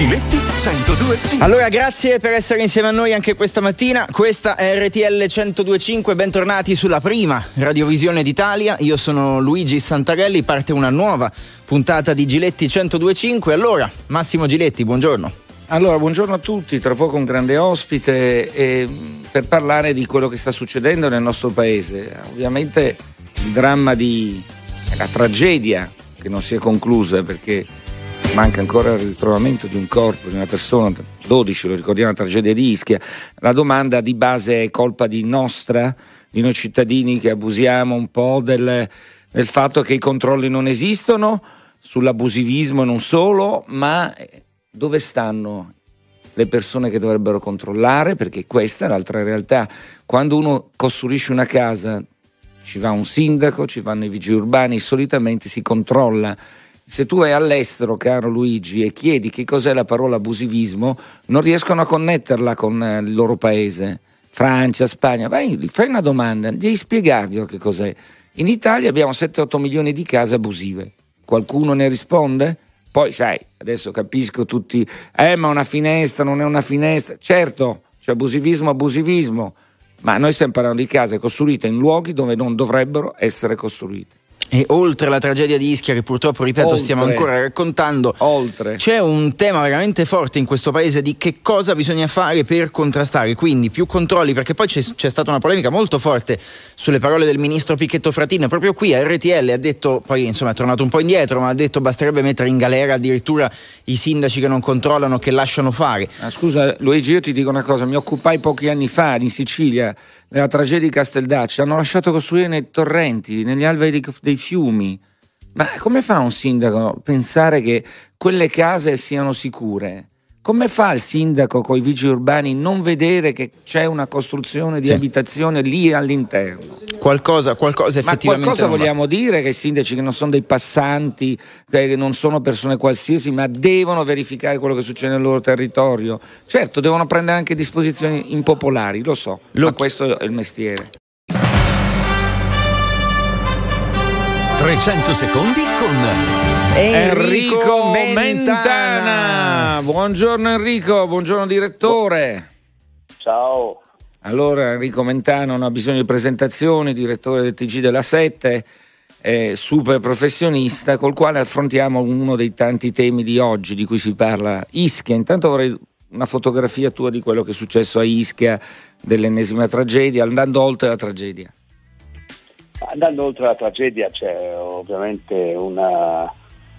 Giletti 1025. Allora, grazie per essere insieme a noi anche questa mattina. Questa è RTL 1025. Bentornati sulla prima Radiovisione d'Italia. Io sono Luigi Santarelli. Parte una nuova puntata di Giletti 1025. Allora, Massimo Giletti, buongiorno. Allora, buongiorno a tutti. Tra poco un grande ospite eh, per parlare di quello che sta succedendo nel nostro paese. Ovviamente il dramma di la tragedia che non si è conclusa perché manca ancora il ritrovamento di un corpo, di una persona, 12 lo ricordiamo, la tragedia di Ischia, la domanda di base è colpa di nostra, di noi cittadini che abusiamo un po' del, del fatto che i controlli non esistono, sull'abusivismo non solo, ma dove stanno le persone che dovrebbero controllare, perché questa è l'altra realtà. Quando uno costruisce una casa, ci va un sindaco, ci vanno i vigili urbani, solitamente si controlla se tu vai all'estero, caro Luigi, e chiedi che cos'è la parola abusivismo, non riescono a connetterla con eh, il loro paese. Francia, Spagna, vai, fai una domanda, devi spiegargli che cos'è. In Italia abbiamo 7-8 milioni di case abusive. Qualcuno ne risponde? Poi, sai, adesso capisco tutti, eh, ma una finestra non è una finestra. Certo, c'è abusivismo, abusivismo, ma noi stiamo parlando di case costruite in luoghi dove non dovrebbero essere costruite. E oltre la tragedia di Ischia, che purtroppo, ripeto, oltre, stiamo ancora raccontando, oltre. c'è un tema veramente forte in questo paese di che cosa bisogna fare per contrastare. Quindi più controlli, perché poi c'è, c'è stata una polemica molto forte sulle parole del ministro Picchetto Fratino. Proprio qui a RTL ha detto, poi insomma è tornato un po' indietro, ma ha detto basterebbe mettere in galera addirittura i sindaci che non controllano, che lasciano fare. Ah, scusa, Luigi, io ti dico una cosa: mi occupai pochi anni fa in Sicilia nella tragedia di Casteldacci, hanno lasciato costruire nei torrenti, negli alvei dei fiumi. Ma come fa un sindaco a pensare che quelle case siano sicure? Come fa il sindaco con i vigili urbani non vedere che c'è una costruzione di sì. abitazione lì all'interno? Qualcosa, qualcosa effettivamente. Ma qualcosa vogliamo dire che i sindaci che non sono dei passanti, che non sono persone qualsiasi, ma devono verificare quello che succede nel loro territorio? Certo, devono prendere anche disposizioni impopolari, lo so, lo... ma questo è il mestiere. 300 secondi con Enrico, Mentana. Mentana. Buongiorno Enrico, buongiorno direttore. Ciao. Allora Enrico Mentana non ha bisogno di presentazioni, direttore del TG della 7, eh, super professionista col quale affrontiamo uno dei tanti temi di oggi di cui si parla, Ischia. Intanto vorrei una fotografia tua di quello che è successo a Ischia, dell'ennesima tragedia, andando oltre la tragedia. Andando oltre la tragedia c'è ovviamente una,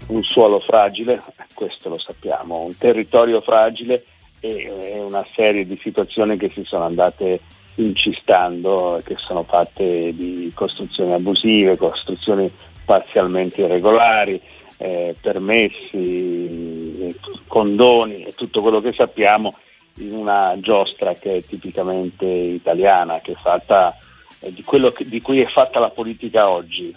un suolo fragile, questo lo sappiamo, un territorio fragile e una serie di situazioni che si sono andate incistando, che sono fatte di costruzioni abusive, costruzioni parzialmente irregolari, eh, permessi, condoni e tutto quello che sappiamo in una giostra che è tipicamente italiana, che è fatta eh, di quello che, di cui è fatta la politica oggi.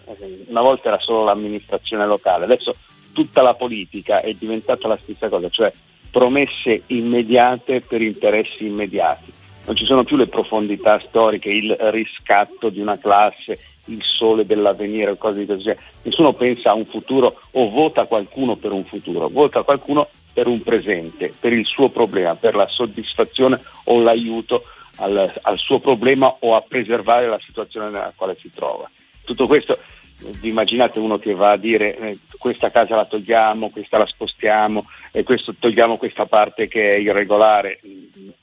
Una volta era solo l'amministrazione locale, adesso tutta la politica è diventata la stessa cosa, cioè promesse immediate per interessi immediati. Non ci sono più le profondità storiche, il riscatto di una classe, il sole dell'avvenire, cose di così. Nessuno pensa a un futuro o vota qualcuno per un futuro, vota qualcuno per un presente, per il suo problema, per la soddisfazione o l'aiuto al, al suo problema o a preservare la situazione nella quale si trova. Tutto questo immaginate uno che va a dire eh, questa casa la togliamo, questa la spostiamo e questo, togliamo questa parte che è irregolare.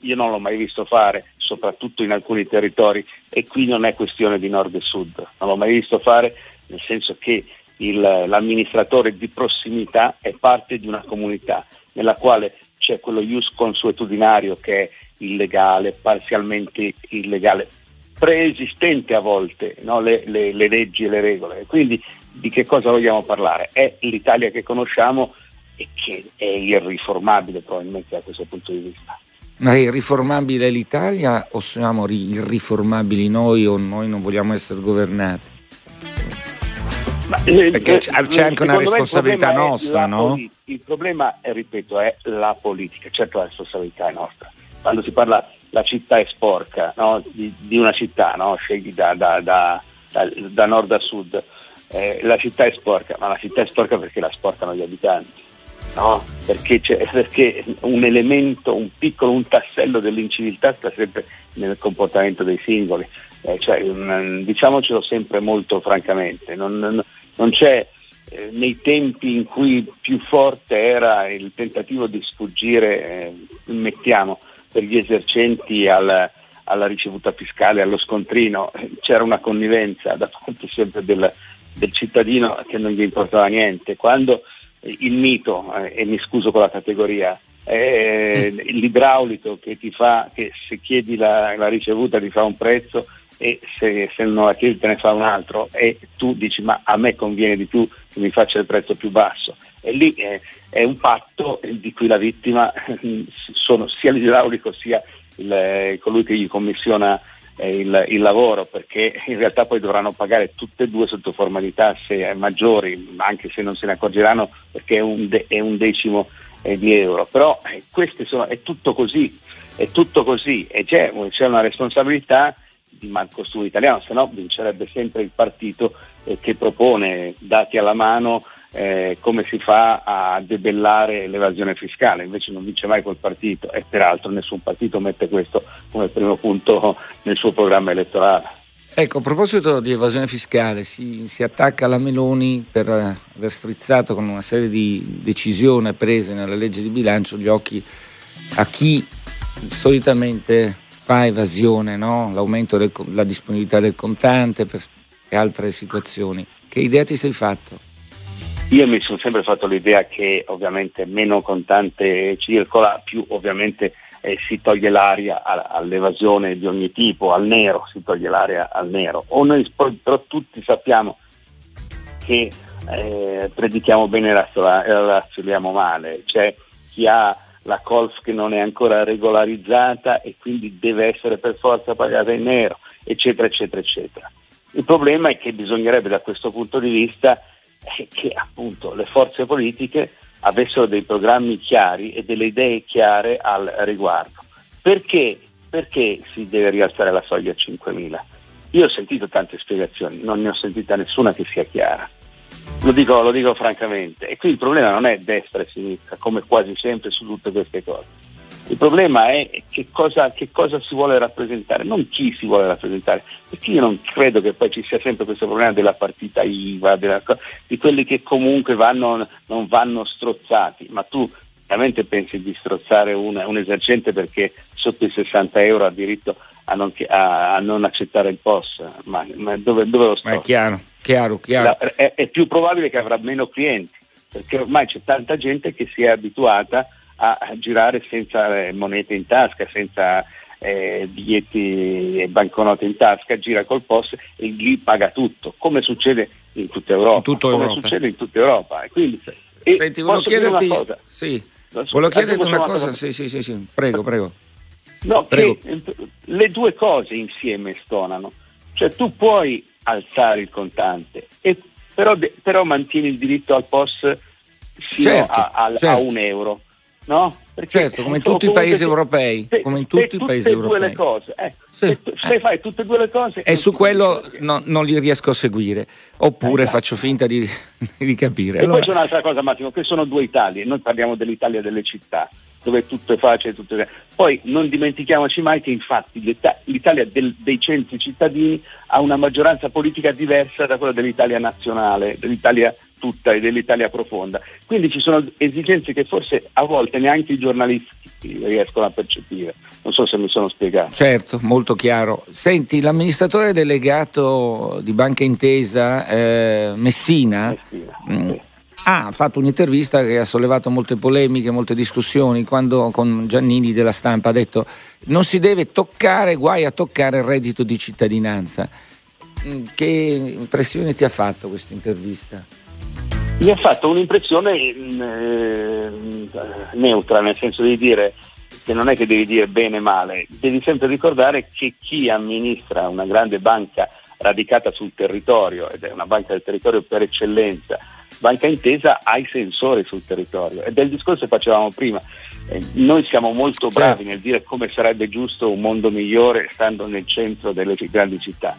Io non l'ho mai visto fare, soprattutto in alcuni territori, e qui non è questione di nord e sud, non l'ho mai visto fare nel senso che il, l'amministratore di prossimità è parte di una comunità nella quale c'è quello ius consuetudinario che è illegale, parzialmente illegale, preesistente a volte, no? le, le, le, leggi e le regole. Quindi di che cosa vogliamo parlare? È l'Italia che conosciamo e che è irriformabile probabilmente da questo punto di vista. Ma è irriformabile l'Italia o siamo irriformabili noi o noi non vogliamo essere governati? Eh, Perché c'è anche una responsabilità nostra, no? Politica. Il problema, ripeto, è la politica, certo la responsabilità è nostra. Quando si parla la città è sporca, no? di, di, una città, no? scegli da, da, da, da, nord a sud, eh, la città è sporca, ma la città è sporca perché la sporcano gli abitanti. no? perché, perché, un elemento, un piccolo, un tassello dell'inciviltà sta sempre nel comportamento dei singoli. Eh, cioè, um, diciamocelo sempre molto francamente, non, non, non c'è eh, nei tempi in cui più forte era il tentativo di sfuggire, eh, mettiamo, per gli esercenti al, alla ricevuta fiscale, allo scontrino, c'era una connivenza da parte sempre del, del cittadino che non gli importava niente. Quando il mito, eh, e mi scuso con la categoria, è l'idraulico che ti fa, che se chiedi la, la ricevuta ti fa un prezzo e se, se, non la chiedi te ne fa un altro e tu dici ma a me conviene di più che mi faccia il prezzo più basso. E lì è, è un patto di cui la vittima sono sia l'idraulico sia il, colui che gli commissiona eh, il, il, lavoro perché in realtà poi dovranno pagare tutte e due sotto forma di tasse maggiori anche se non se ne accorgeranno perché è un, de, è un decimo eh, di euro. Però eh, sono, è tutto così è tutto così. E c'è, c'è una responsabilità di Marco Studio Italiano se no vincerebbe sempre il partito eh, che propone dati alla mano eh, come si fa a debellare l'evasione fiscale, invece non vince mai quel partito e peraltro nessun partito mette questo come primo punto nel suo programma elettorale. Ecco, a proposito di evasione fiscale, si, si attacca alla Meloni per aver strizzato con una serie di decisioni prese nella legge di bilancio gli occhi a chi solitamente fa evasione, no? l'aumento della disponibilità del contante per, e altre situazioni. Che idea ti sei fatto? Io mi sono sempre fatto l'idea che ovviamente meno contante circola, più ovviamente eh, si toglie l'aria all'evasione di ogni tipo, al nero, si toglie l'aria al nero. O noi però tutti sappiamo che eh, predichiamo bene e razzoliamo male, c'è chi ha la colf che non è ancora regolarizzata e quindi deve essere per forza pagata in nero, eccetera, eccetera, eccetera. Il problema è che bisognerebbe da questo punto di vista che appunto le forze politiche avessero dei programmi chiari e delle idee chiare al riguardo. Perché? Perché si deve rialzare la soglia a 5.000? Io ho sentito tante spiegazioni, non ne ho sentita nessuna che sia chiara. Lo dico, lo dico francamente. E qui il problema non è destra e sinistra, come quasi sempre su tutte queste cose il problema è che cosa, che cosa, si vuole rappresentare, non chi si vuole rappresentare, perché io non credo che poi ci sia sempre questo problema della partita IVA, della, di quelli che comunque vanno, non vanno strozzati, ma tu veramente pensi di strozzare un, un esercente perché sotto i 60 euro ha diritto a non, a, a non accettare il POS, ma, ma dove, dove, lo sto? Ma è chiaro, chiaro, chiaro. È, è più probabile che avrà meno clienti, perché ormai c'è tanta gente che si è abituata a girare senza eh, monete in tasca, senza eh, biglietti e banconote in tasca, gira col POS e lì paga tutto, come succede in tutta Europa. In come Europa. succede in tutta Europa. E quindi, Senti, volevo chiederti una cosa. Sì. Volevo chiederti una cosa, cosa. Sì, sì, sì, sì, prego, prego. No, prego. le due cose insieme stonano. Cioè tu puoi alzare il contante, e, però, però mantieni il diritto al POS fino certo, a, a, certo. a un euro. No? Perché certo, come in tutti i paesi europei. Se, come in tutti i paesi europei. le cose, eh, sì, se, se fai tutte e due le cose. E su quello no, non li riesco a seguire, oppure esatto. faccio finta di, di capire. E allora... poi c'è un'altra cosa, Massimo, che sono due Italie. Noi parliamo dell'Italia delle città, dove tutto è facile, tutto è... Poi non dimentichiamoci mai che infatti l'Italia del, dei centri cittadini ha una maggioranza politica diversa da quella dell'Italia nazionale, dell'Italia tutta e dell'Italia profonda. Quindi ci sono esigenze che forse a volte neanche i giornalisti riescono a percepire. Non so se mi sono spiegato. Certo, molto chiaro. Senti, l'amministratore delegato di Banca Intesa, eh, Messina, Messina mh, mm, sì. ha fatto un'intervista che ha sollevato molte polemiche, molte discussioni, quando con Giannini della stampa ha detto non si deve toccare, guai a toccare il reddito di cittadinanza. Mm, che impressione ti ha fatto questa intervista? Mi ha fatto un'impressione eh, neutra, nel senso di dire che non è che devi dire bene o male, devi sempre ricordare che chi amministra una grande banca radicata sul territorio, ed è una banca del territorio per eccellenza, Banca Intesa ha i sensori sul territorio ed è il discorso che facevamo prima. Eh, noi siamo molto bravi certo. nel dire come sarebbe giusto un mondo migliore stando nel centro delle grandi città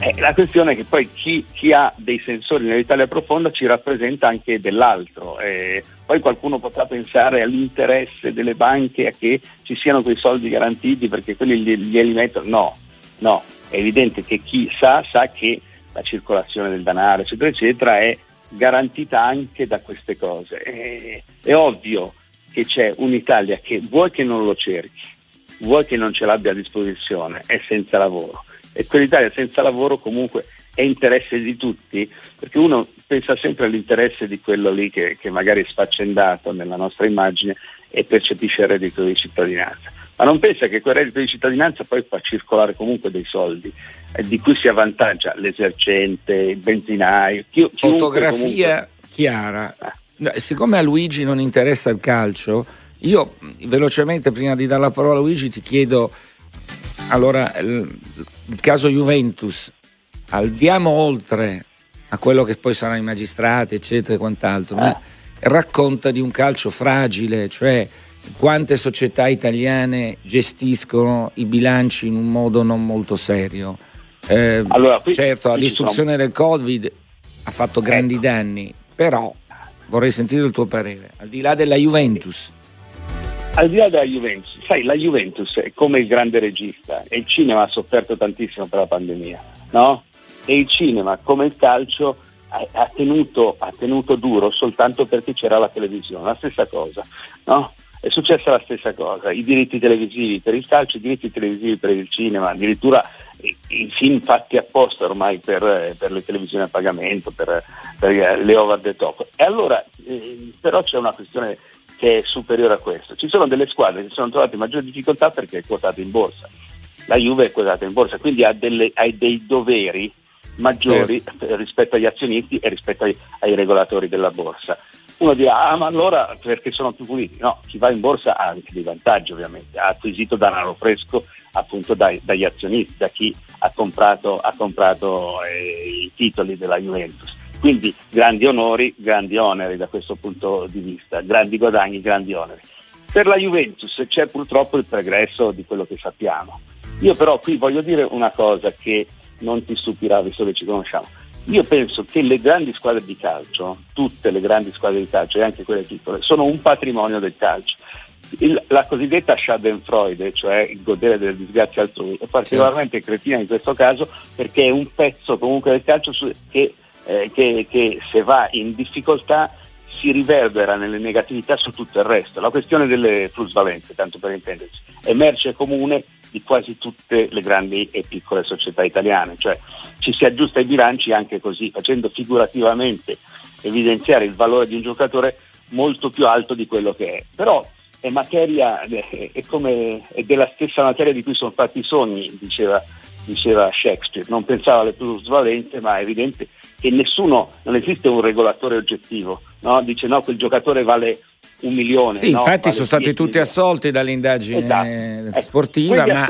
Eh, la questione è che poi chi, chi, ha dei sensori nell'Italia profonda ci rappresenta anche dell'altro. Eh, poi qualcuno potrà pensare all'interesse delle banche a che ci siano quei soldi garantiti perché quelli glieli mettono. No, no, è evidente che chi sa sa che la circolazione del denaro, eccetera, eccetera, è garantita anche da queste cose. È, è ovvio che c'è un'Italia che vuoi che non lo cerchi, vuoi che non ce l'abbia a disposizione, è senza lavoro e quell'Italia senza lavoro comunque è interesse di tutti, perché uno pensa sempre all'interesse di quello lì che, che magari è sfaccendato nella nostra immagine e percepisce il reddito di cittadinanza. Ma non pensa che quel reddito di cittadinanza poi fa circolare comunque dei soldi eh, di cui si avvantaggia l'esercente, il benzinaio. Chi, Fotografia comunque... chiara. Eh. Siccome a Luigi non interessa il calcio, io velocemente prima di dare la parola a Luigi ti chiedo allora, il, caso Juventus, andiamo oltre a quello che poi saranno i magistrati, eccetera e quant'altro, ma racconta di un calcio fragile, cioè quante società italiane gestiscono i bilanci in un modo non molto serio. Eh, allora, qui, certo, la distruzione sono... del Covid ha fatto grandi ecco. danni, però vorrei sentire il tuo parere, al di là della Juventus al di là della Juventus, sai, la Juventus è come il grande regista e il cinema ha sofferto tantissimo per la pandemia, no? E il cinema, come il calcio, ha, tenuto, ha tenuto, duro soltanto perché c'era la televisione, la stessa cosa, no? È successa la stessa cosa, i diritti televisivi per il calcio, i diritti televisivi per il cinema, addirittura i, i film fatti apposta ormai per, per, le televisioni a pagamento, per, per le over the top. E allora, eh, però c'è una questione che è superiore a questo. Ci sono delle squadre che si sono trovate in maggiore difficoltà perché è quotata in borsa. La Juve è quotata in borsa, quindi ha, delle, ha dei doveri maggiori certo. rispetto agli azionisti e rispetto ai, ai, regolatori della borsa. Uno dirà, ah ma allora perché sono più puliti? No, chi va in borsa ha anche dei vantaggi ovviamente, ha acquisito denaro fresco appunto dai, dagli azionisti, da chi ha comprato, ha comprato eh, i titoli della Juventus. Quindi grandi onori, grandi oneri da questo punto di vista, grandi guadagni, grandi oneri. Per la Juventus c'è purtroppo il pregresso di quello che sappiamo. Io però qui voglio dire una cosa che non ti stupirà visto che ci conosciamo. Io penso che le grandi squadre di calcio, tutte le grandi squadre di calcio e anche quelle piccole, sono un patrimonio del calcio. Il, la cosiddetta Schadenfreude, cioè il godere delle disgrazie altrui, è particolarmente cretina in questo caso perché è un pezzo comunque del calcio su, che eh, che, che se va in difficoltà si riverbera nelle negatività su tutto il resto. La questione delle plusvalenze, tanto per intendersi, è merce comune di quasi tutte le grandi e piccole società italiane, cioè ci si aggiusta i bilanci anche così, facendo figurativamente evidenziare il valore di un giocatore molto più alto di quello che è. Però è materia, è, come, è della stessa materia di cui sono fatti i sogni, diceva diceva Shakespeare, non pensava alle plusvalenze, ma è evidente che nessuno, non esiste un regolatore oggettivo, no? dice no, quel giocatore vale un milione. Sì, no? infatti vale sono stati tutti assolti dall'indagine esatto. sportiva, Quindi, ma...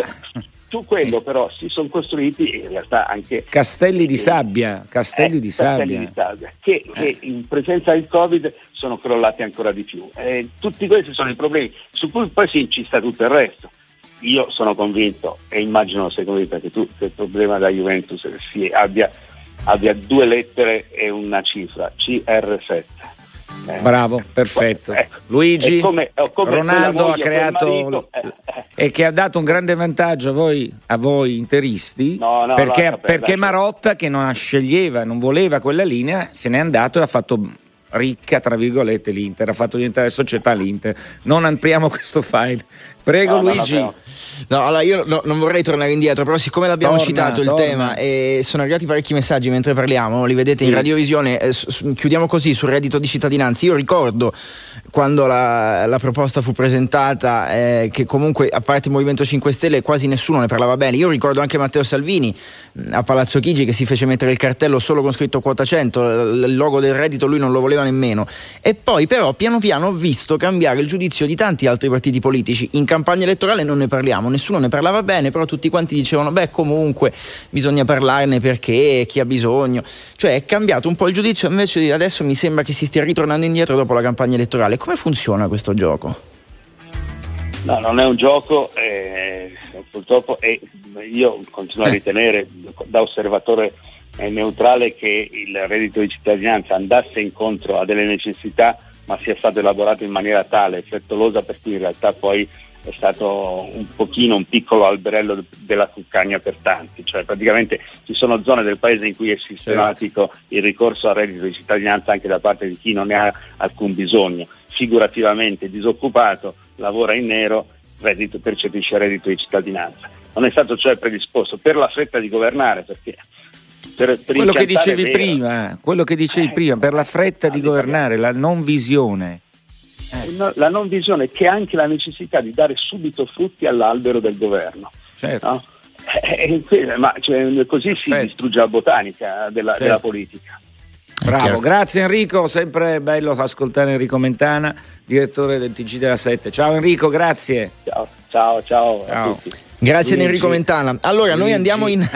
Su quello però si sono costruiti in realtà anche... Castelli di sabbia, castelli, eh, di, sabbia. di sabbia. che, eh. che, in presenza del Covid sono crollati ancora di più. Eh, tutti questi sono i problemi su cui poi si incista tutto il resto io sono convinto e immagino sei convinta che tu che il problema della Juventus si abbia, abbia due lettere e una cifra, CR7. Eh. Bravo, perfetto. Eh, Luigi, come, come Ronaldo ha creato e che ha dato un grande vantaggio a voi, a voi interisti no, no, perché, no, perché Marotta che non sceglieva, non voleva quella linea, se n'è andato e ha fatto ricca, tra virgolette, l'Inter, ha fatto diventare società l'Inter. Non ampliamo questo file. Prego Luigi. No, No, allora io no, non vorrei tornare indietro, però siccome l'abbiamo torna, citato il tema e sono arrivati parecchi messaggi mentre parliamo, li vedete sì. in radiovisione, eh, su, chiudiamo così sul reddito di cittadinanza. Io ricordo quando la, la proposta fu presentata eh, che comunque a parte il Movimento 5 Stelle quasi nessuno ne parlava bene. Io ricordo anche Matteo Salvini a Palazzo Chigi che si fece mettere il cartello solo con scritto quota 100, il logo del reddito lui non lo voleva nemmeno. E poi però piano piano ho visto cambiare il giudizio di tanti altri partiti politici. In campagna elettorale non ne parliamo, nessuno ne parlava bene, però tutti quanti dicevano beh comunque bisogna parlarne perché chi ha bisogno. Cioè è cambiato un po' il giudizio, invece adesso mi sembra che si stia ritornando indietro dopo la campagna elettorale. Come funziona questo gioco? No, non è un gioco. Eh purtroppo e io continuo a ritenere da osservatore neutrale che il reddito di cittadinanza andasse incontro a delle necessità ma sia stato elaborato in maniera tale, frettolosa, per cui in realtà poi è stato un pochino un piccolo alberello della cuccagna per tanti, cioè praticamente ci sono zone del paese in cui è sistematico il ricorso al reddito di cittadinanza anche da parte di chi non ne ha alcun bisogno, figurativamente disoccupato, lavora in nero, reddito, percepisce reddito di cittadinanza. Non è stato cioè predisposto per la fretta di governare perché per, per quello che dicevi prima, quello che dicevi eh, prima, per la fretta di governare, la non visione. Eh. La non visione che è anche la necessità di dare subito frutti all'albero del governo. Certo. No? Eh, eh ma cioè, così Perfetto. si distrugge la botanica della, certo. della politica. Bravo, grazie Enrico, sempre bello ascoltare Enrico Mentana, direttore del TG della 7. Ciao Enrico, grazie. Ciao, ciao, ciao, ciao. a tutti. Grazie Luigi. Enrico Mentana. Allora, Luigi. noi andiamo in.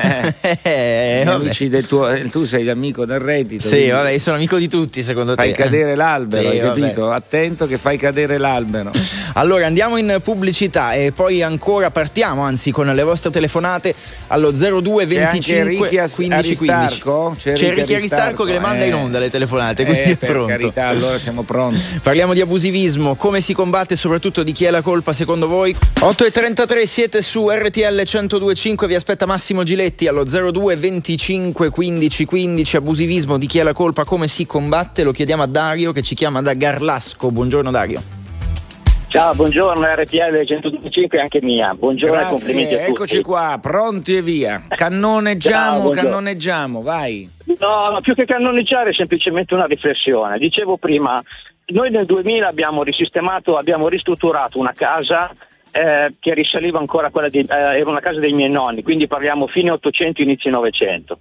Eh, del tuo, eh, tu sei l'amico del reddito. Sì, quindi... vabbè, io sono amico di tutti, secondo fai te. Fai cadere l'albero, sì, hai vabbè. capito? Attento che fai cadere l'albero. Allora, andiamo in pubblicità e poi ancora partiamo, anzi, con le vostre telefonate allo 02 25 15 15. C'è, C'è Ricky Aristarco che le manda in eh. onda le telefonate, quindi eh, per pronto. carità, allora siamo pronti. Parliamo di abusivismo, come si combatte, soprattutto di chi è la colpa secondo voi? 8 e 33 siete su RTL 1025 vi aspetta Massimo Giletti allo 02 25 15 15 abusivismo di chi è la colpa come si combatte lo chiediamo a Dario che ci chiama da Garlasco buongiorno Dario Ciao, buongiorno RTL 125 anche mia. Buongiorno Grazie, e complimenti a tutti. Eccoci qua, pronti e via. Cannoneggiamo, Ciao, cannoneggiamo, vai. No, no, più che cannoneggiare semplicemente una riflessione. Dicevo prima, noi nel 2000 abbiamo risistemato, abbiamo ristrutturato una casa eh, che risaliva ancora a quella di, eh, era una casa dei miei nonni, quindi parliamo fine 800, inizio 900.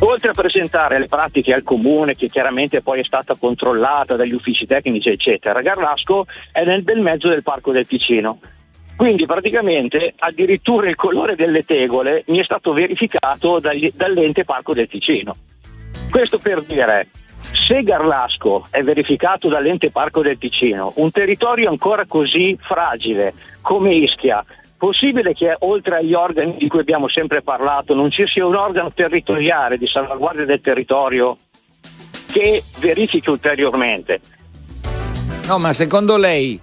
Oltre a presentare le pratiche al comune, che chiaramente poi è stata controllata dagli uffici tecnici, eccetera, Garlasco è nel bel mezzo del Parco del Ticino. Quindi praticamente addirittura il colore delle tegole mi è stato verificato dagli, dall'ente Parco del Ticino. Questo per dire, se Garlasco è verificato dall'ente Parco del Ticino, un territorio ancora così fragile come Ischia, possibile che oltre agli organi di cui abbiamo sempre parlato non ci sia un organo territoriale di salvaguardia del territorio che verifichi ulteriormente? No, ma secondo lei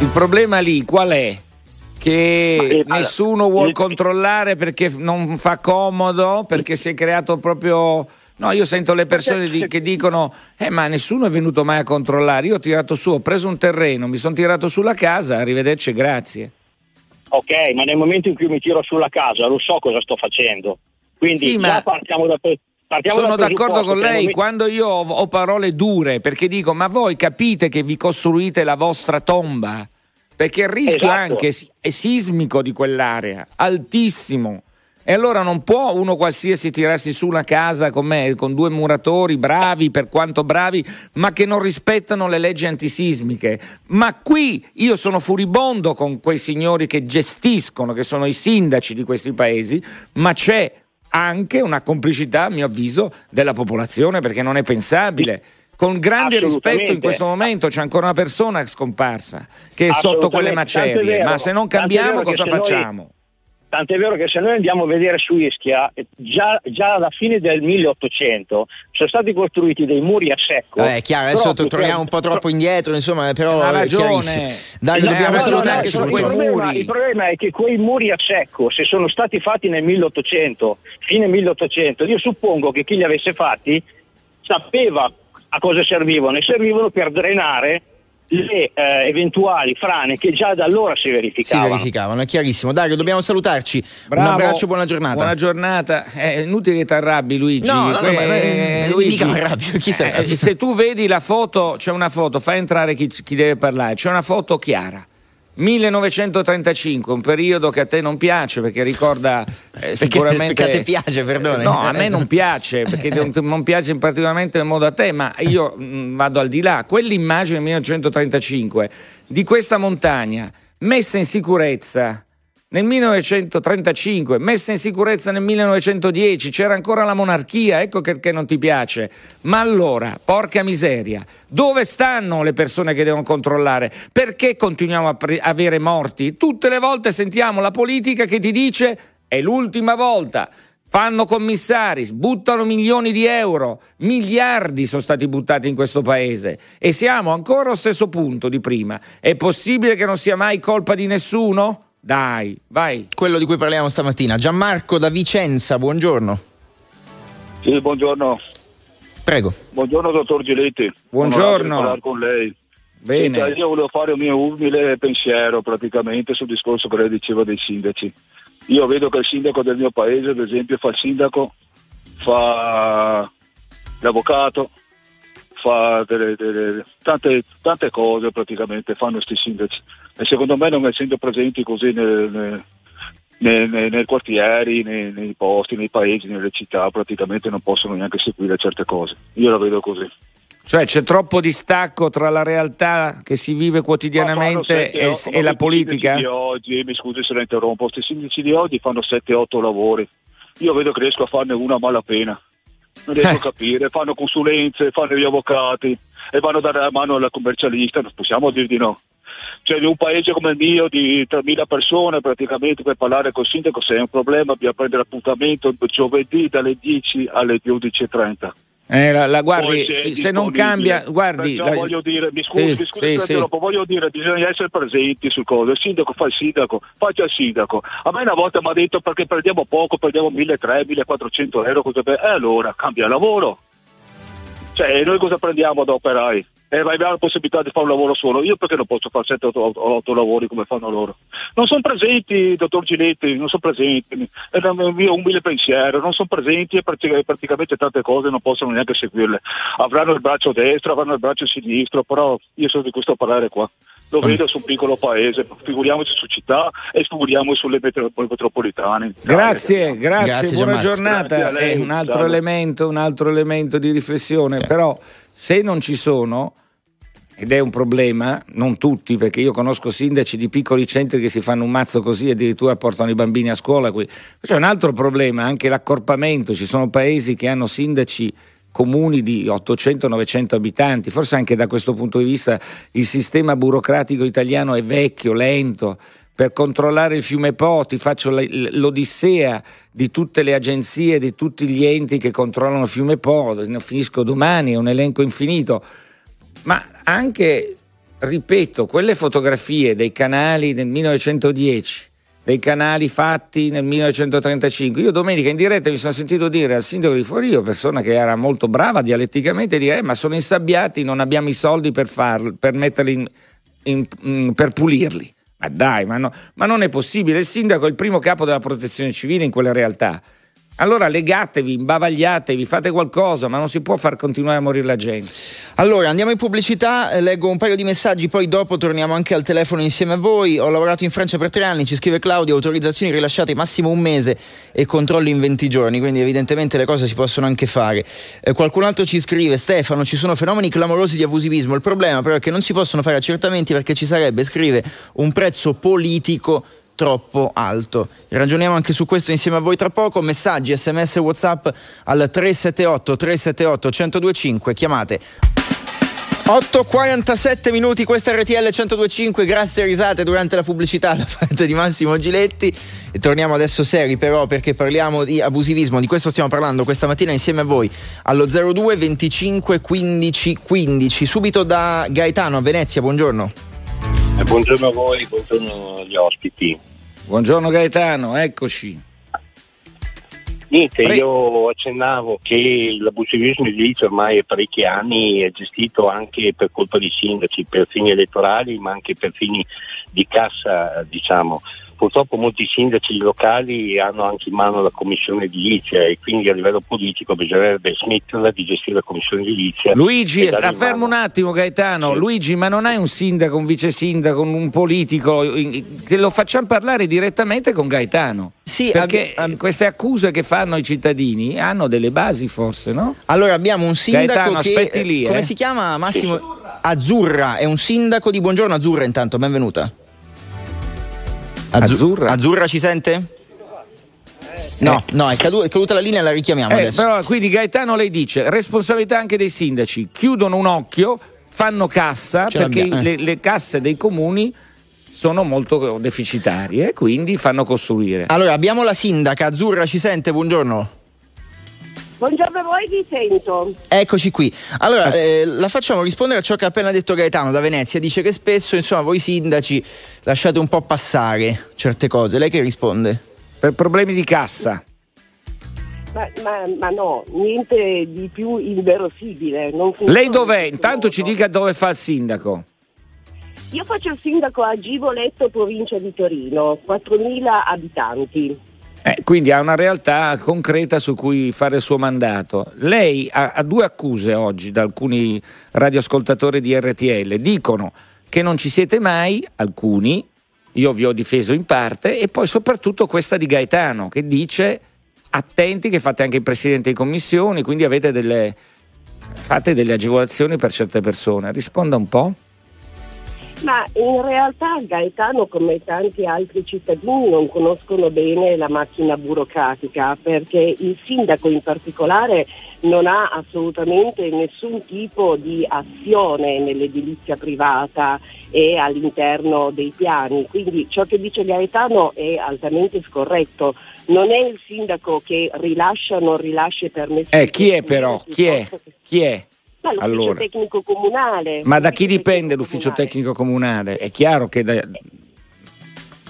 il problema lì qual è? Che ma, nessuno vuole controllare perché non fa comodo, perché si è creato proprio No, io sento le persone di, che dicono: Eh, ma nessuno è venuto mai a controllare. Io ho tirato su, ho preso un terreno, mi sono tirato sulla casa, arrivederci, grazie. Ok, ma nel momento in cui mi tiro sulla casa lo so cosa sto facendo. Quindi sì, ma partiamo da Partiamo Sono d'accordo con lei momento... quando io ho, ho, parole dure perché dico ma voi capite che vi costruite la vostra tomba? Perché il rischio esatto. anche è sismico di quell'area, altissimo. E allora non può uno qualsiasi tirarsi su una casa con me, con due muratori bravi, per quanto bravi, ma che non rispettano le leggi antisismiche. Ma qui io sono furibondo con quei signori che gestiscono, che sono i sindaci di questi paesi, ma c'è anche una complicità, a mio avviso, della popolazione, perché non è pensabile con grande rispetto in questo momento c'è ancora una persona scomparsa che è sotto quelle macerie, ma se non cambiamo cosa facciamo? Noi Tant'è vero che se noi andiamo a vedere su Ischia, già, già alla fine del 1800 sono stati costruiti dei muri a secco. Eh, è chiaro, adesso torniamo un po' troppo indietro, insomma, però ha ragione. Dai, no, dobbiamo no, anche su quei problema, muri. Il problema è che quei muri a secco, se sono stati fatti nel 1800, fine 1800, io suppongo che chi li avesse fatti sapeva a cosa servivano e servivano per drenare le eh, eventuali frane che già da allora si verificavano. Si verificavano, è chiarissimo. Dario, dobbiamo salutarci. Bravo, Un abbraccio, buona giornata. Buona giornata. È inutile che ti arrabbi, Luigi. No, no, no ma, eh, Luigi, arrabbio. Chi eh, se tu vedi la foto, c'è una foto, fai entrare chi, chi deve parlare, c'è una foto chiara 1935, un periodo che a te non piace perché ricorda eh, sicuramente. Perché, a te piace, perdone. No, a me non piace perché non piace particolarmente in modo a te, ma io mh, mm, vado al di là. Quell'immagine 1935 di questa montagna messa in sicurezza nel 1935, messa in sicurezza nel 1910, c'era ancora la monarchia, ecco perché non ti piace. Ma allora, porca miseria, dove stanno le persone che devono controllare? Perché continuiamo a pre- avere morti? Tutte le volte sentiamo la politica che ti dice è l'ultima volta fanno commissari, buttano milioni di euro, miliardi sono stati buttati in questo paese e siamo ancora allo stesso punto di prima. È possibile che non sia mai colpa di nessuno? Dai, vai. Quello di cui parliamo stamattina. Gianmarco da Vicenza, buongiorno. Sì, buongiorno. Prego. Buongiorno dottor Giletti. Buongiorno. parlare con lei. Bene. Senta, io volevo fare un mio umile pensiero praticamente sul discorso che lei diceva dei sindaci. Io vedo che il sindaco del mio paese, ad esempio, fa il sindaco, fa l'avvocato, fa delle, delle, tante, tante, cose praticamente, fanno questi sindaci. E secondo me non essendo presenti così nel, nel, nei, nei, quartieri, nei, nei, posti, nei paesi, nelle città, praticamente non possono neanche seguire certe cose. Io la vedo così. Cioè c'è troppo distacco tra la realtà che si vive quotidianamente e, e la politica? Di oggi, mi scusi se la interrompo, questi sindaci di oggi fanno 7-8 lavori. Io vedo che riesco a farne una a malapena. Non riesco a eh. capire, fanno consulenze, fanno gli avvocati e vanno a dare la mano alla commercialista, non possiamo dir di no. Cioè, in un paese come il mio di 3.000 persone praticamente per parlare col sindaco se è un problema bisogna prendere appuntamento giovedì dalle 10 alle 11.30 eh, la, la, guardi, se, se non cambia, guardi. La... voglio dire, mi scusi, sì, mi scusi sì, sì. voglio dire, bisogna essere presenti sul coso. Il sindaco fa il sindaco, faccia il sindaco. A me una volta mi ha detto perché perdiamo poco, perdiamo 1.300, 1.400 euro, cosa per... E allora cambia lavoro. Cioè, noi cosa prendiamo da operai? E eh, abbiamo la possibilità di fare un lavoro solo. Io perché non posso fare 7-8 lavori come fanno loro? Non sono presenti, dottor Giletti, non sono presenti, è il mio umile pensiero, non sono presenti e praticamente tante cose non possono neanche seguirle. Avranno il braccio destro, avranno il braccio sinistro, però io sono di questo a parlare qua. Lo vedo su un piccolo paese, figuriamoci su città e figuriamoci sulle metropolitane. Grazie, grazie, grazie buona giornata. Grazie è un altro elemento, un altro elemento di riflessione, però se non ci sono, ed è un problema, non tutti, perché io conosco sindaci di piccoli centri che si fanno un mazzo così e addirittura portano i bambini a scuola qui. C'è un altro problema, anche l'accorpamento, ci sono paesi che hanno sindaci comuni di 800-900 abitanti, forse anche da questo punto di vista il sistema burocratico italiano è vecchio, lento, per controllare il fiume Po ti faccio l'odissea di tutte le agenzie, di tutti gli enti che controllano il fiume Po, ne finisco domani, è un elenco infinito, ma anche, ripeto, quelle fotografie dei canali del 1910, dei canali fatti nel 1935. Io domenica in diretta mi sono sentito dire al sindaco di Forio, persona che era molto brava dialetticamente, dire eh, ma sono insabbiati, non abbiamo i soldi per, farli, per in, in, per pulirli. Ma dai, ma, no, ma non è possibile. Il sindaco è il primo capo della protezione civile in quella realtà. Allora legatevi, imbavagliatevi, fate qualcosa, ma non si può far continuare a morire la gente. Allora andiamo in pubblicità, eh, leggo un paio di messaggi, poi dopo torniamo anche al telefono insieme a voi. Ho lavorato in Francia per tre anni, ci scrive Claudio, autorizzazioni rilasciate massimo un mese e controlli in 20 giorni, quindi evidentemente le cose si possono anche fare. Eh, qualcun altro ci scrive, Stefano, ci sono fenomeni clamorosi di abusivismo, il problema però è che non si possono fare accertamenti perché ci sarebbe, scrive, un prezzo politico troppo alto. Ragioniamo anche su questo insieme a voi tra poco. Messaggi, sms, whatsapp al 378 378 1025. Chiamate 8.47 minuti, questa RTL 1025, grazie risate durante la pubblicità da parte di Massimo Giletti e torniamo adesso seri però perché parliamo di abusivismo, di questo stiamo parlando questa mattina insieme a voi allo 02 25 15 15, subito da Gaetano a Venezia, buongiorno. Eh, buongiorno a voi, buongiorno agli ospiti. Buongiorno Gaetano, eccoci. Niente, Pre- io accennavo che l'abusivismo edilizio ormai è parecchi anni è gestito anche per colpa di sindaci, per fini elettorali, ma anche per fini di cassa, diciamo purtroppo molti sindaci locali hanno anche in mano la commissione edilizia e quindi a livello politico bisognerebbe smetterla di gestire la commissione edilizia. Luigi, affermo un attimo Gaetano, sì. Luigi, ma non hai un sindaco, un vice sindaco, un politico, che lo facciamo parlare direttamente con Gaetano? Sì, perché ab- ab- queste accuse che fanno i cittadini hanno delle basi forse, no? Allora abbiamo un sindaco Gaetano, che aspetti lì, come eh? si chiama Massimo Azzurra, è un sindaco di Buongiorno Azzurra intanto, benvenuta. Azzurra. Azzurra ci sente? No, eh. no, è, cadu- è, caduta la linea, la richiamiamo eh, adesso. Però quindi Gaetano lei dice, responsabilità anche dei sindaci, chiudono un occhio, fanno cassa, Ce perché eh. le, le casse dei comuni sono molto deficitarie, quindi fanno costruire. Allora, abbiamo la sindaca Azzurra, ci sente? Buongiorno. Buongiorno a voi, vi sento. Eccoci qui. Allora, eh, la facciamo rispondere a ciò che ha appena detto Gaetano da Venezia. Dice che spesso, insomma, voi sindaci lasciate un po' passare certe cose. Lei che risponde? Per problemi di cassa. Ma, ma, ma no, niente di più inverosimile. Lei dov'è? Intanto ci dica dove fa il sindaco. Io faccio il sindaco a Givoletto, provincia di Torino, 4.000 abitanti. Eh, quindi ha una realtà concreta su cui fare il suo mandato. Lei ha, ha due accuse oggi da alcuni radioascoltatori di RTL. Dicono che non ci siete mai, alcuni, io vi ho difeso in parte, e poi soprattutto questa di Gaetano che dice attenti che fate anche il presidente di commissioni, quindi avete delle, fate delle agevolazioni per certe persone. Risponda un po'. Ma in realtà Gaetano, come tanti altri cittadini, non conoscono bene la macchina burocratica perché il sindaco in particolare non ha assolutamente nessun tipo di azione nell'edilizia privata e all'interno dei piani. Quindi ciò che dice Gaetano è altamente scorretto. Non è il sindaco che rilascia o non rilascia i permessi. Eh, chi è però? Chi è? Chi è? L'ufficio allora. tecnico comunale. Ma da chi dipende l'ufficio comunale. tecnico comunale? È chiaro che da,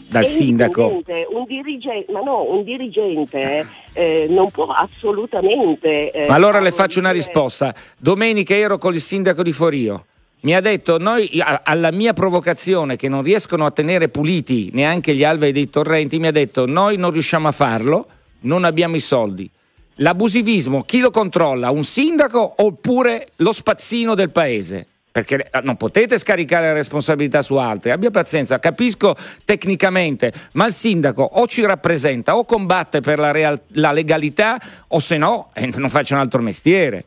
dal sindaco. Un dirigente, ma no, un dirigente eh, non può assolutamente. Eh, ma allora le faccio una risposta. Domenica ero con il sindaco di Forio. Mi ha detto, noi, alla mia provocazione che non riescono a tenere puliti neanche gli alvei dei torrenti, mi ha detto, noi non riusciamo a farlo, non abbiamo i soldi l'abusivismo chi lo controlla? Un sindaco oppure lo spazzino del paese? Perché eh, non potete scaricare la responsabilità su altri. Abbia pazienza, capisco tecnicamente, ma il sindaco o ci rappresenta o combatte per la, real- la legalità o se no eh, non faccia un altro mestiere.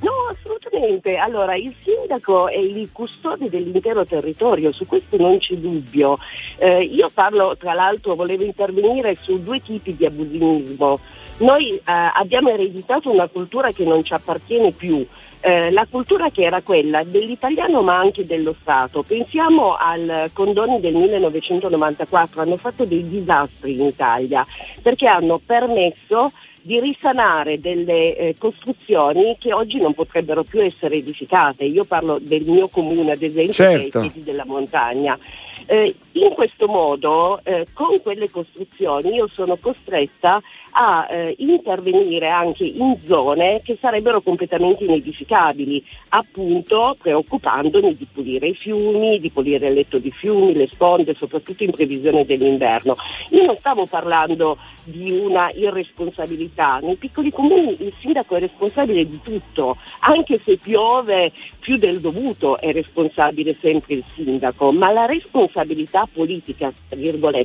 No, assolutamente. Allora, il sindaco è il custode dell'intero territorio, su questo non c'è dubbio. Eh, io parlo, tra l'altro, volevo intervenire su due tipi di abusivismo. Noi eh, abbiamo ereditato una cultura che non ci appartiene più, eh, la cultura che era quella dell'italiano ma anche dello Stato. Pensiamo al condoni del 1994, hanno fatto dei disastri in Italia perché hanno permesso di risanare delle eh, costruzioni che oggi non potrebbero più essere edificate. Io parlo del mio comune, ad esempio, certo. dei piedi della montagna. Eh, in questo modo, eh, con quelle costruzioni, io sono costretta a eh, intervenire anche in zone che sarebbero completamente inedificabili, appunto preoccupandomi di pulire i fiumi, di pulire il letto di fiumi, le sponde, soprattutto in previsione dell'inverno. Io non stavo parlando di una irresponsabilità, nei piccoli comuni il sindaco è responsabile di tutto, anche se piove più del dovuto è responsabile sempre il sindaco, ma la responsabilità politica,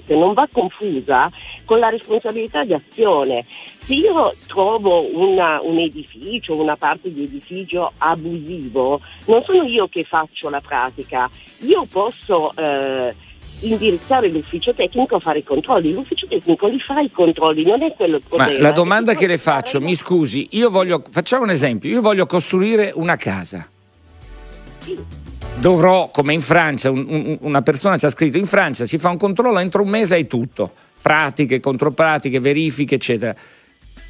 non va confusa con la responsabilità di azione. Se io trovo una, un edificio, una parte di edificio abusivo, non sono io che faccio la pratica, io posso eh, indirizzare l'ufficio tecnico a fare i controlli. L'ufficio tecnico li fa i controlli, non è quello il problema. Ma la domanda che le faccio, mi scusi, io voglio, facciamo un esempio, io voglio costruire una casa. Sì dovrò, come in Francia, un, un, una persona ci ha scritto, in Francia si fa un controllo entro un mese hai tutto pratiche, contropratiche, verifiche, eccetera.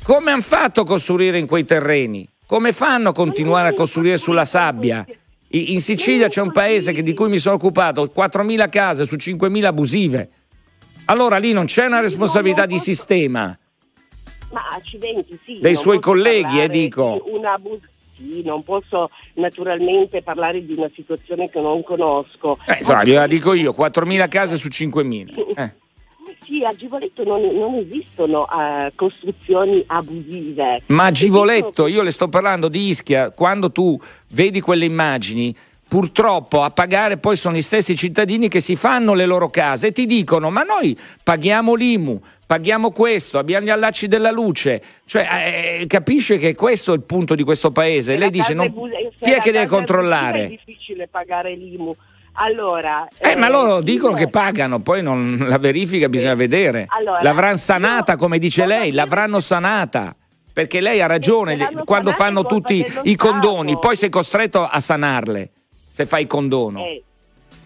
Come hanno fatto a costruire in quei terreni? Come fanno a continuare a costruire sulla sabbia? In Sicilia c'è un paese di cui mi sono occupato, 4.000 case su 5.000 abusive. Allora lì non c'è una responsabilità di sistema. Ma accidenti, sì. Dei suoi colleghi, eh, dico. Abus- sì, non posso naturalmente parlare di una situazione che non conosco. Eh, insomma, gliela dico io, 4.000 case su 5.000. Eh. Sì, a Givoletto non, non esistono uh, costruzioni abusive. Ma a Givoletto, io le sto parlando di Ischia, quando tu vedi quelle immagini, purtroppo a pagare poi sono gli stessi cittadini che si fanno le loro case e ti dicono ma noi paghiamo l'IMU, paghiamo questo, abbiamo gli allacci della luce, cioè eh, capisce che questo è il punto di questo paese, lei dice non, chi è che deve controllare? È difficile pagare l'IMU Allora, eh, eh, ma loro dicono che pagano, poi non, la verifica bisogna vedere. Allora, l'avranno sanata, come dice lei, l'avranno sanata. Perché lei ha ragione quando fanno tutti i condoni, poi sei costretto a sanarle se fai condono. Eh,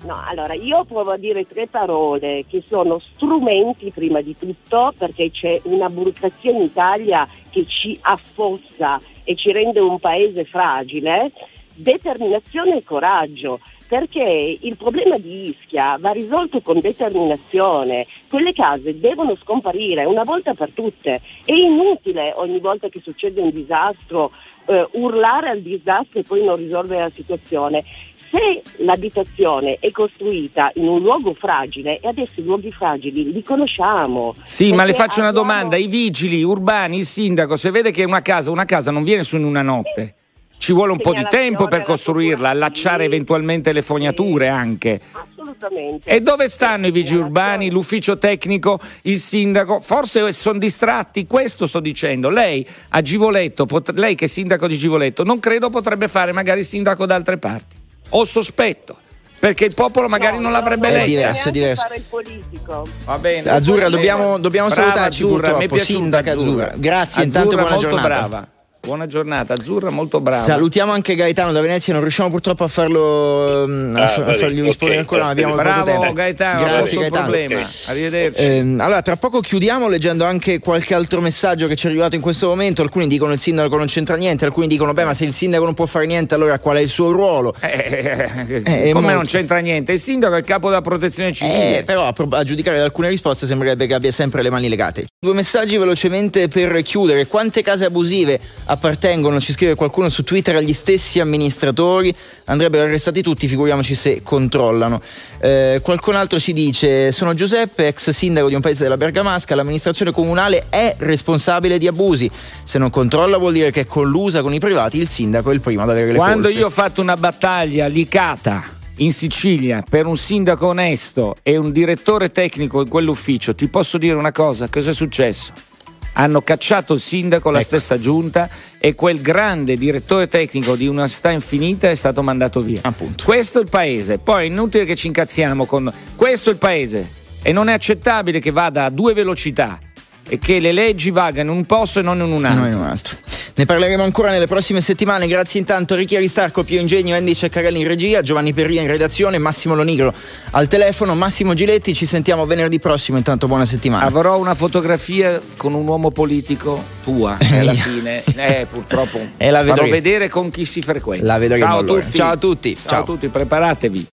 no, allora io provo a dire tre parole che sono strumenti prima di tutto perché c'è una burocrazia in Italia che ci affossa e ci rende un paese fragile, determinazione e coraggio perché il problema di Ischia va risolto con determinazione. Quelle case devono scomparire una volta per tutte. È inutile ogni volta che succede un disastro eh, urlare al disastro e poi non risolvere la situazione. Se l'abitazione è costruita in un luogo fragile, e adesso i luoghi fragili li conosciamo. Sì, ma le faccio una domanda: i vigili urbani, il sindaco, se vede che una casa, una casa non viene su in una notte. Ci vuole un po' di tempo per costruirla, allacciare eventualmente le fognature anche. Assolutamente. E dove stanno i vigili urbani, l'ufficio tecnico, il sindaco? Forse sono distratti, questo sto dicendo. Lei a Givoletto, lei che è sindaco di Givoletto, non credo potrebbe fare magari il sindaco da altre parti. Ho sospetto perché il popolo magari no, non l'avrebbe letto. È diverso, è diverso. Fare il politico. Va bene. Azzurra, dobbiamo, dobbiamo salutarci Azzurra, purtroppo. Sindaca Azzurra. Azzurra. Grazie, Azzurra intanto buona molto giornata. brava. Buona giornata, Azzurra, molto brava. Salutiamo anche Gaetano da Venezia, non riusciamo purtroppo a farlo mm, a, ah, a fargli rispondere okay, ancora, ma abbiamo Bravo tempo. Gaetano, Grazie Gaetano. problema. Arrivederci. Eh, allora, tra poco chiudiamo leggendo anche qualche altro messaggio che ci è arrivato in questo momento. Alcuni dicono il sindaco non c'entra niente, alcuni dicono beh, ma se il sindaco non può fare niente, allora qual è il suo ruolo? Eh, eh, come non c'entra niente? Il sindaco è il capo della protezione civile. Eh, però a, a giudicare da alcune risposte sembrerebbe che abbia sempre le mani legate. Due messaggi velocemente per chiudere. Quante case abusive appartengono, ci scrive qualcuno su Twitter, agli stessi amministratori? Andrebbero arrestati tutti, figuriamoci se controllano. Eh, qualcun altro ci dice: Sono Giuseppe, ex sindaco di un paese della Bergamasca. L'amministrazione comunale è responsabile di abusi. Se non controlla, vuol dire che è collusa con i privati. Il sindaco è il primo ad avere le Quando io ho fatto una battaglia licata in Sicilia per un sindaco onesto e un direttore tecnico in quell'ufficio, ti posso dire una cosa: cosa è successo? Hanno cacciato il sindaco, la ecco. stessa giunta e quel grande direttore tecnico di una sta infinita è stato mandato via. Appunto. Questo è il paese. Poi è inutile che ci incazziamo con questo è il paese e non è accettabile che vada a due velocità e che le leggi valgano in un posto e non in un altro. Non in un altro. Ne parleremo ancora nelle prossime settimane. Grazie intanto a Ricchi Aristarco, Pio Ingegno, Andy Ceccarelli in regia, Giovanni Perria in redazione, Massimo Lonigro al telefono, Massimo Giletti. Ci sentiamo venerdì prossimo. Intanto buona settimana. Avrò una fotografia con un uomo politico tua e alla fine, eh, purtroppo, e la farò vedere con chi si frequenta. La vedremo Ciao allora. a tutti. Ciao a tutti. Ciao, Ciao a tutti, preparatevi.